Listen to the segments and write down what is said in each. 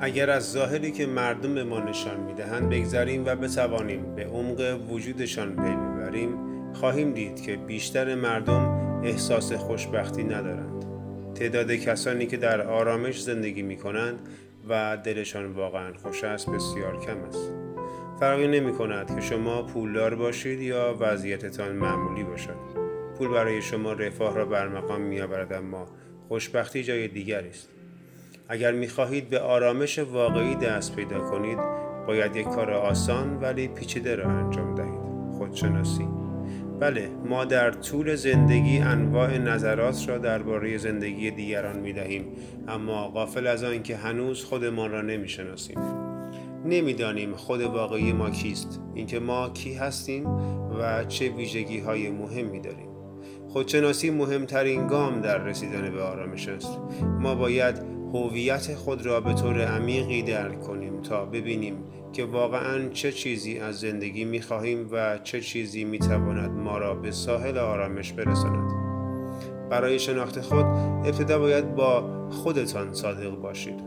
اگر از ظاهری که مردم به ما نشان می‌دهند بگذریم و بتوانیم به عمق وجودشان پی ببریم خواهیم دید که بیشتر مردم احساس خوشبختی ندارند. تعداد کسانی که در آرامش زندگی می کنند و دلشان واقعا خوش است بسیار کم است. فرقی نمی کند که شما پولدار باشید یا وضعیتتان معمولی باشد. پول برای شما رفاه را برمقام می آورد اما خوشبختی جای دیگری است. اگر می خواهید به آرامش واقعی دست پیدا کنید باید یک کار آسان ولی پیچیده را انجام دهید. خودشناسی. بله ما در طول زندگی انواع نظرات را درباره زندگی دیگران می دهیم اما غافل از آن که هنوز خودمان را نمی شناسیم نمی‌دانیم خود واقعی ما کیست اینکه ما کی هستیم و چه ویژگی های مهمی داریم. خودشناسی مهمترین گام در رسیدن به آرامش است. ما باید هویت خود را به طور عمیقی درک کنیم تا ببینیم که واقعا چه چیزی از زندگی می خواهیم و چه چیزی می تواند ما را به ساحل آرامش برساند. برای شناخت خود ابتدا باید با خودتان صادق باشید.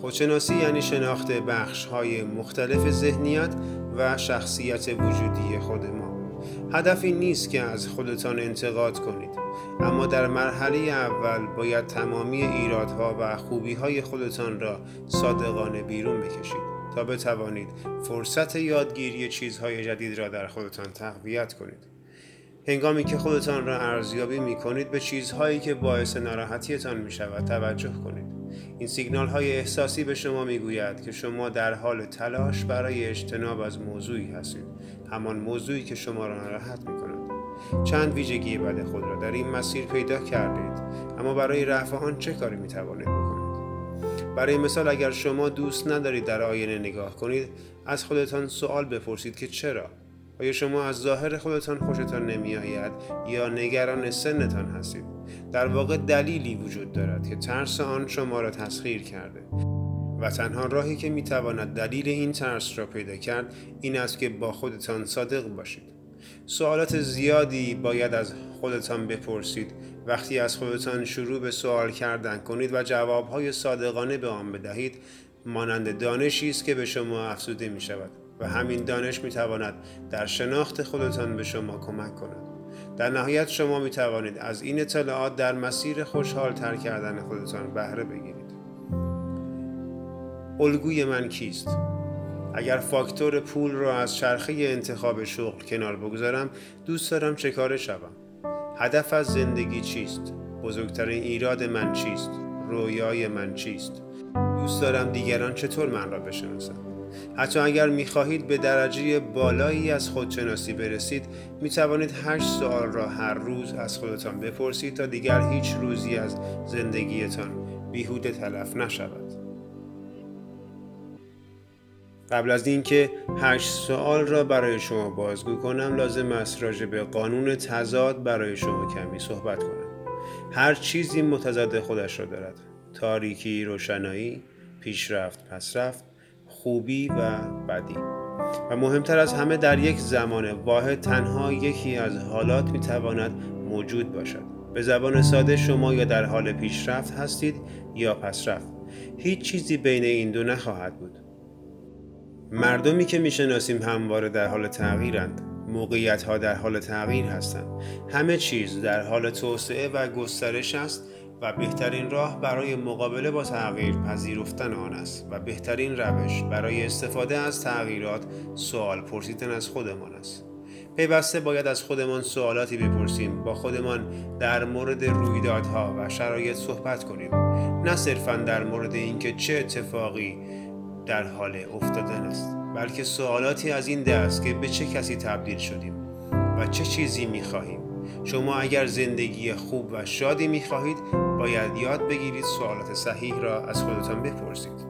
خودشناسی یعنی شناخت بخش های مختلف ذهنیت و شخصیت وجودی خود ما. هدفی نیست که از خودتان انتقاد کنید اما در مرحله اول باید تمامی ایرادها و خوبیهای خودتان را صادقانه بیرون بکشید تا بتوانید فرصت یادگیری چیزهای جدید را در خودتان تقویت کنید. هنگامی که خودتان را ارزیابی می کنید به چیزهایی که باعث ناراحتیتان می شود توجه کنید. این سیگنال های احساسی به شما می گوید که شما در حال تلاش برای اجتناب از موضوعی هستید. همان موضوعی که شما را ناراحت می کند. چند ویژگی بد خود را در این مسیر پیدا کردید اما برای رفع آن چه کاری می توانید بکنید؟ برای مثال اگر شما دوست ندارید در آینه نگاه کنید از خودتان سوال بپرسید که چرا؟ آیا شما از ظاهر خودتان خوشتان نمی آید یا نگران سنتان هستید؟ در واقع دلیلی وجود دارد که ترس آن شما را تسخیر کرده. و تنها راهی که می تواند دلیل این ترس را پیدا کرد این است که با خودتان صادق باشید. سوالات زیادی باید از خودتان بپرسید. وقتی از خودتان شروع به سوال کردن کنید و جوابهای صادقانه به آن بدهید مانند دانشی است که به شما افزوده می شود و همین دانش می تواند در شناخت خودتان به شما کمک کند. در نهایت شما می توانید از این اطلاعات در مسیر خوشحال تر کردن خودتان بهره بگیرید. الگوی من کیست؟ اگر فاکتور پول را از چرخه انتخاب شغل کنار بگذارم دوست دارم چه کاره شوم. هدف از زندگی چیست؟ بزرگترین ایراد من چیست؟ رویای من چیست؟ دوست دارم دیگران چطور من را بشناسند. حتی اگر می‌خواهید به درجه بالایی از خودشناسی برسید می توانید هشت سوال را هر روز از خودتان بپرسید تا دیگر هیچ روزی از زندگیتان بیهوده تلف نشود. قبل از اینکه هشت سوال را برای شما بازگو کنم لازم است راجع به قانون تضاد برای شما کمی صحبت کنم. هر چیزی متضاد خودش را دارد. تاریکی روشنایی پیشرفت پسرفت خوبی و بدی. و مهمتر از همه در یک زمان واحد تنها یکی از حالات می تواند موجود باشد. به زبان ساده شما یا در حال پیشرفت هستید یا پسرفت. هیچ چیزی بین این دو نخواهد بود. مردمی که می‌شناسیم همواره در حال تغییرند موقعیت ها در حال تغییر هستند. همه چیز در حال توسعه و گسترش است و بهترین راه برای مقابله با تغییر پذیرفتن آن است و بهترین روش برای استفاده از تغییرات سوال پرسیدن از خودمان است. پیوسته باید از خودمان سوالاتی بپرسیم با خودمان در مورد رویدادها و شرایط صحبت کنیم. نه صرفا در مورد اینکه چه اتفاقی در حال افتادن است. بلکه سوالاتی از این دست که به چه کسی تبدیل شدیم و چه چیزی می خواهیم شما اگر زندگی خوب و شادی می خواهید باید یاد بگیرید سوالات صحیح را از خودتان بپرسید.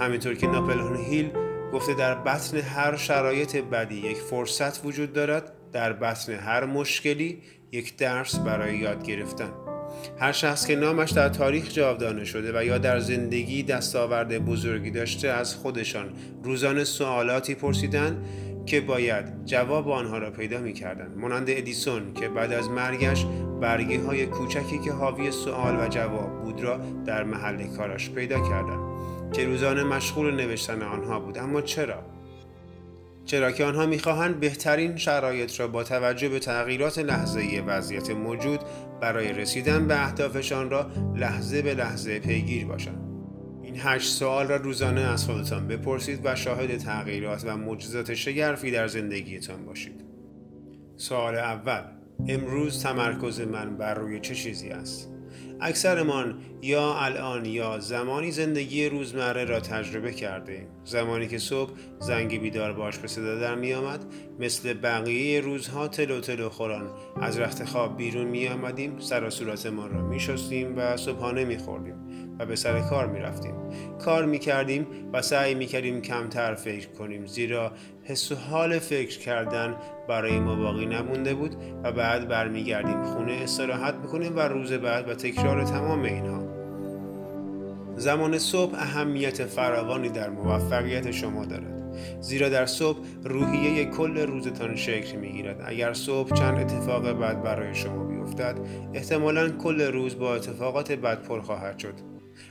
همینطور که ناپلون هیل گفته در بطن هر شرایط بدی یک فرصت وجود دارد در بطن هر مشکلی یک درس برای یاد گرفتن. هر شخص که نامش در تاریخ جاودانه شده و یا در زندگی دستاورد بزرگی داشته از خودشان روزانه سوالاتی پرسیدن که باید جواب آنها را پیدا می کردن. مانند ادیسون که بعد از مرگش برگی های کوچکی که حاوی سوال و جواب بود را در محل کارش پیدا کردند که روزانه مشغول نوشتن آنها بود اما چرا چرا که آنها می‌خواهند بهترین شرایط را با توجه به تغییرات لحظه وضعیت موجود برای رسیدن به اهدافشان را لحظه به لحظه پیگیر باشند. این هشت سوال را روزانه از خودتان بپرسید و شاهد تغییرات و معجزات شگرفی در زندگیتان باشید. سوال اول امروز تمرکز من بر روی چه چیزی است؟ اکثرمان یا الان یا زمانی زندگی روزمره را تجربه کرده. ایم. زمانی که صبح زنگ بیدار باش به صدا در می آمد مثل بقیه روزها تلو تلو خوران. از رخت خواب بیرون می آمدیم سر و صورتمان را می شستیم و صبحانه می خوردیم و به سر کار می رفتیم کار می کردیم و سعی می کردیم کمتر فکر کنیم زیرا حس و حال فکر کردن برای ما باقی نمونده بود و بعد برمیگردیم خونه استراحت می‌کنیم و روز بعد و تکرار تمام اینها. زمان صبح اهمیت فراوانی در موفقیت شما دارد. زیرا در صبح روحیه کل روزتان شکل می‌گیرد. اگر صبح چند اتفاق بد برای شما بیفتد احتمالا کل روز با اتفاقات بد پر خواهد شد.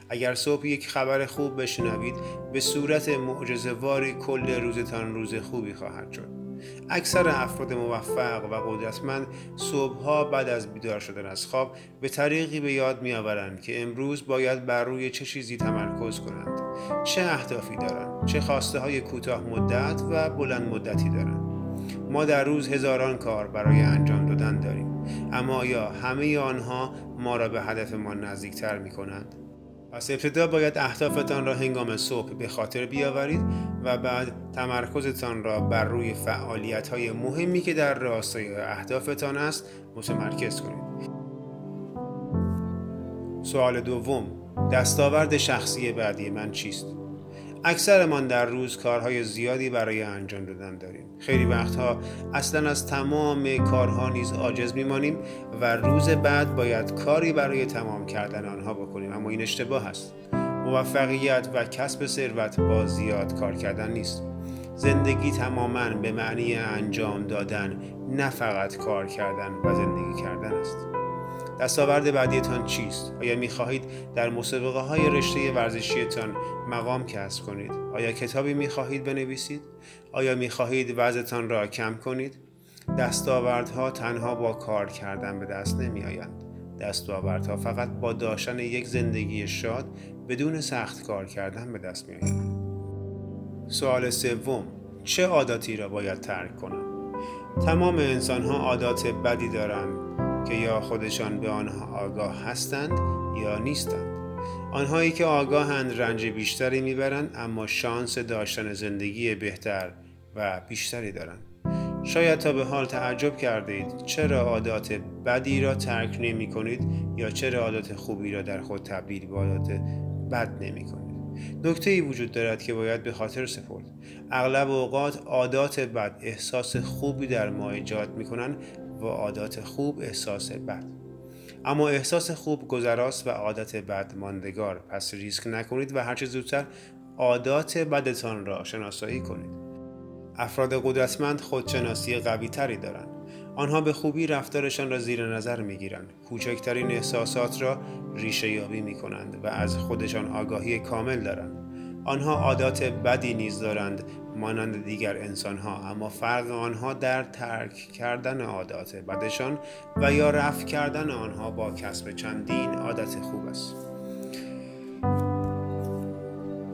اگر صبح یک خبر خوب بشنوید به صورت معجزه‌واری کل روزتان روز خوبی خواهد شد. اکثر افراد موفق و قدرتمند صبحها بعد از بیدار شدن از خواب به طریقی به یاد میآورند که امروز باید بر روی چه چیزی تمرکز کنند چه اهدافی دارند چه خواسته های کوتاه مدت و بلند مدتی دارند ما در روز هزاران کار برای انجام دادن داریم اما آیا همه آنها ما را به هدف ما نزدیکتر می کنند؟ پس ابتدا باید اهدافتان را هنگام صبح به خاطر بیاورید و بعد تمرکزتان را بر روی فعالیت های مهمی که در راستای اهدافتان است متمرکز کنید. سوال دوم دستاورد شخصی بعدی من چیست؟ اکثرمان در روز کارهای زیادی برای انجام دادن داریم. خیلی وقتها اصلا از تمام کارها نیز عاجز میمانیم و روز بعد باید کاری برای تمام کردن آنها بکنیم. اما این اشتباه است. موفقیت و کسب ثروت با زیاد کار کردن نیست. زندگی تماما به معنی انجام دادن نه فقط کار کردن و زندگی کردن است. دستاورد بعدیتان چیست؟ آیا می خواهید در مسابقه های رشته ورزشیتان مقام کسب کنید؟ آیا کتابی می خواهید بنویسید؟ آیا می خواهید وضعتان را کم کنید؟ دستاوردها تنها با کار کردن به دست نمی آیند. دستاوردها فقط با داشتن یک زندگی شاد بدون سخت کار کردن به دست می آیند. سوال سوم چه عاداتی را باید ترک کنم؟ تمام انسان ها عادات بدی دارند که یا خودشان به آنها آگاه هستند یا نیستند. آنهایی که آگاهند رنج بیشتری می‌برند اما شانس داشتن زندگی بهتر و بیشتری دارند. شاید تا به حال تعجب کرده اید چرا عادات بدی را ترک نمی کنید یا چرا عادات خوبی را در خود تبدیل به عادات بد نمی کنید نکته ای وجود دارد که باید به خاطر سپرد. اغلب اوقات عادات بد احساس خوبی در ما ایجاد می کنند و عادات خوب احساس بد. اما احساس خوب گذراست و عادت بد ماندگار. پس ریسک نکنید و هرچه زودتر عادات بدتان را شناسایی کنید. افراد قدرتمند خودشناسی قوی تری دارند. آنها به خوبی رفتارشان را زیر نظر می گیرند کوچکترین احساسات را ریشه یابی می کنند و از خودشان آگاهی کامل دارند. آنها عادات بدی نیز دارند مانند دیگر انسان ها اما فرق آنها در ترک کردن عادات بدشان و یا رفع کردن آنها با کسب چندین عادت خوب است.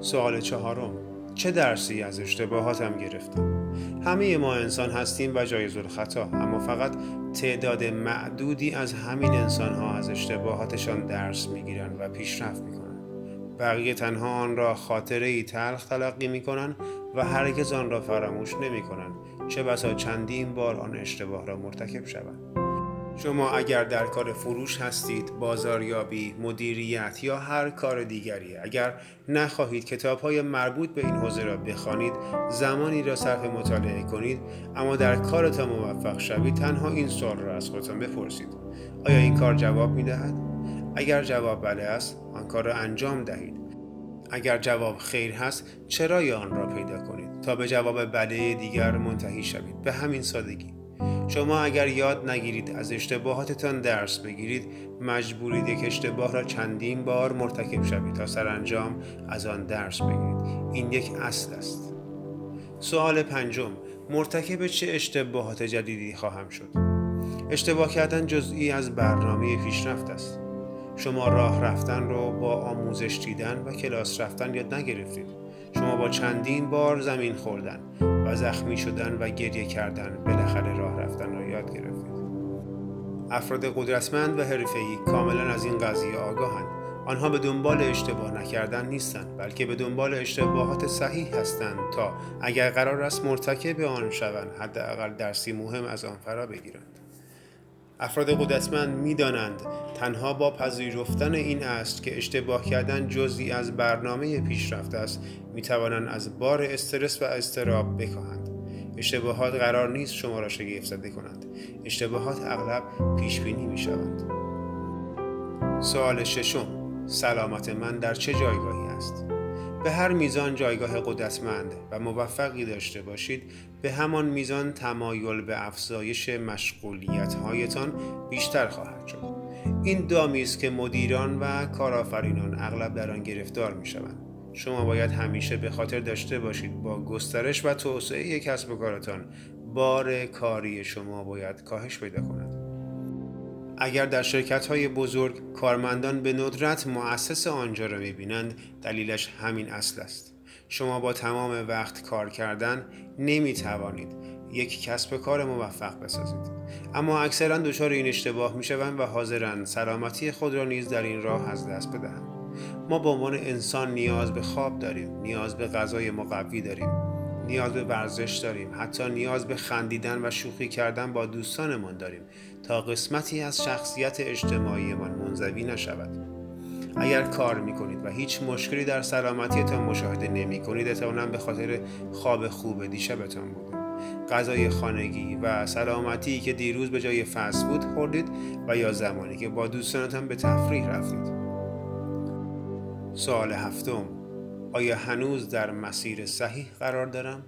سوال چهارم چه درسی از اشتباهاتم گرفتم؟ همه ما انسان هستیم و جایز الخطا اما فقط تعداد معدودی از همین انسان ها از اشتباهاتشان درس می‌گیرند و پیشرفت می‌کنند. بقیه تنها آن را خاطره ای تلخ تلقی می کنند و هرگز آن را فراموش نمی کنند چه بسا چندین بار آن اشتباه را مرتکب شوند. شما اگر در کار فروش هستید، بازاریابی، مدیریت یا هر کار دیگری اگر نخواهید کتاب های مربوط به این حوزه را بخوانید زمانی را صرف مطالعه کنید اما در کارتان موفق شوید تنها این سوال را از خودتان بپرسید. آیا این کار جواب می دهد؟ اگر جواب بله است آن کار را انجام دهید. اگر جواب خیر هست چرا آن را پیدا کنید تا به جواب بله دیگر منتهی شوید. به همین سادگی. شما اگر یاد نگیرید از اشتباهاتتان درس بگیرید مجبورید یک اشتباه را چندین بار مرتکب شوید تا سرانجام از آن درس بگیرید. این یک اصل است. سوال پنجم. مرتکب چه اشتباهات جدیدی خواهم شد؟ اشتباه کردن جزئی از برنامه پیشرفت است. شما راه رفتن را با آموزش دیدن و کلاس رفتن یاد نگرفتید. شما با چندین بار زمین خوردن و زخمی شدن و گریه کردن بالاخره راه رفتن را یاد گرفتید. افراد قدرتمند و حرفه‌ای کاملا از این قضیه آگاهند. آنها به دنبال اشتباه نکردن نیستند بلکه به دنبال اشتباهات صحیح هستند تا اگر قرار است مرتکب آن شوند حداقل درسی مهم از آن فرا بگیرند. افراد قدرتمند می‌دانند تنها با پذیرفتن این است که اشتباه کردن جزی از برنامه پیشرفت است می توانند از بار استرس و استراب بکاهند. اشتباهات قرار نیست شما را شگفت زده کنند. اشتباهات اغلب پیش بینی می شوند سوال ششم سلامت من در چه جایگاهی است؟ به هر میزان جایگاه قدرتمند و موفقی داشته باشید به همان میزان تمایل به افزایش مشغولیت هایتان بیشتر خواهد شد. این دامی است که مدیران و کارآفرینان اغلب در آن گرفتار می شوند شما باید همیشه به خاطر داشته باشید با گسترش و توسعه کسب و کارتان بار کاری شما باید کاهش پیدا کند. اگر در شرکت های بزرگ کارمندان به ندرت مؤسس آنجا را می‌بینند دلیلش همین اصل است. شما با تمام وقت کار کردن نمی توانید یک کسب کار موفق بسازید. اما اکثرا دچار این اشتباه می شوند و حاضرند سلامتی خود را نیز در این راه از دست بدهند. ما به عنوان انسان نیاز به خواب داریم نیاز به غذای مقوی داریم. نیاز به ورزش داریم. حتی نیاز به خندیدن و شوخی کردن با دوستانمان داریم. تا قسمتی از شخصیت اجتماعیمان منزوی نشود. اگر کار می کنید و هیچ مشکلی در سلامتیتان مشاهده نمی کنید به خاطر خواب خوب دیشبتان بوده غذای خانگی و سلامتی که دیروز به جای فست فود خوردید و یا زمانی که با دوستانتان به تفریح رفتید. سوال هفتم. آیا هنوز در مسیر صحیح قرار دارم؟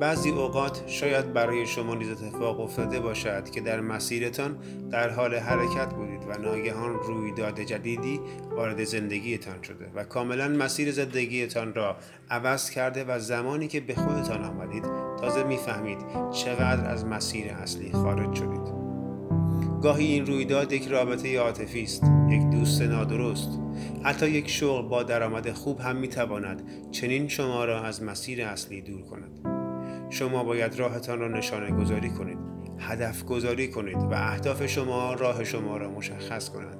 بعضی اوقات شاید برای شما نیز اتفاق افتاده باشد که در مسیرتان در حال حرکت بودید و ناگهان رویداد جدیدی وارد زندگیتان شده و کاملا مسیر زندگیتان را عوض کرده و زمانی که به خودتان آمدید تازه می‌فهمید چقدر از مسیر اصلی خارج شدید گاهی این رویداد یک رابطه عاطفی است یک دوست نادرست. حتی یک شغل با درآمد خوب هم می‌تواند چنین شما را از مسیر اصلی دور کند. شما باید راهتان را نشانه گذاری کنید هدف گذاری کنید و اهداف شما راه شما را مشخص کنند.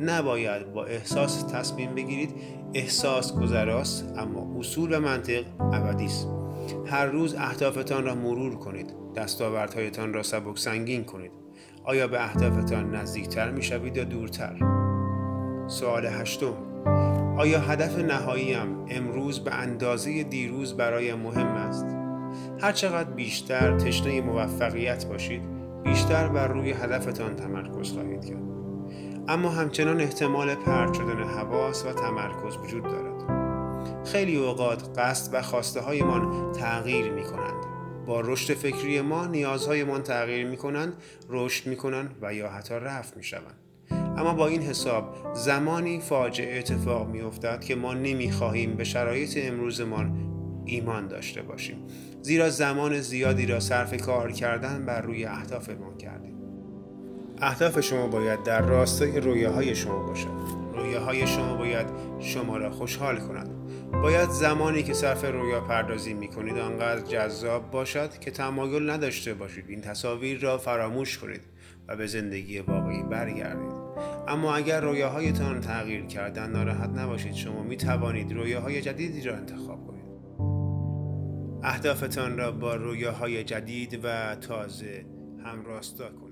نباید با احساس تصمیم بگیرید احساس گذراست اما اصول و منطق ابدی است. هر روز اهدافتان را مرور کنید دستاوردهایتان را سبک سنگین کنید. آیا به اهدافتان نزدیکتر می شوید یا دورتر؟ سوال هشتم آیا هدف نهاییم امروز به اندازه دیروز برای مهم است؟ هرچقدر بیشتر تشنه موفقیت باشید بیشتر بر روی هدفتان تمرکز خواهید کرد اما همچنان احتمال پرت شدن حواس و تمرکز وجود دارد خیلی اوقات قصد و خواسته هایمان تغییر می کنند با رشد فکری ما نیازهایمان تغییر می کنند رشد می کنند و یا حتی رفت می شوند اما با این حساب زمانی فاجعه اتفاق می افتد که ما نمی خواهیم به شرایط امروزمان ایمان داشته باشیم. زیرا زمان زیادی را صرف کار کردن بر روی اهدافمان کردیم. اهداف شما باید در راستای رویاهای شما باشد. رویاهای شما باید شما را خوشحال کند. باید زمانی که صرف رویا پردازی می کنید آنقدر جذاب باشد که تمایل نداشته باشید این تصاویر را فراموش کنید و به زندگی واقعی برگردید. اما اگر رویاهایتان تغییر کردن ناراحت نباشید شما می توانید رویاهای جدیدی را انتخاب کنید. اهدافتان را با رویاهای جدید و تازه همراستا کنید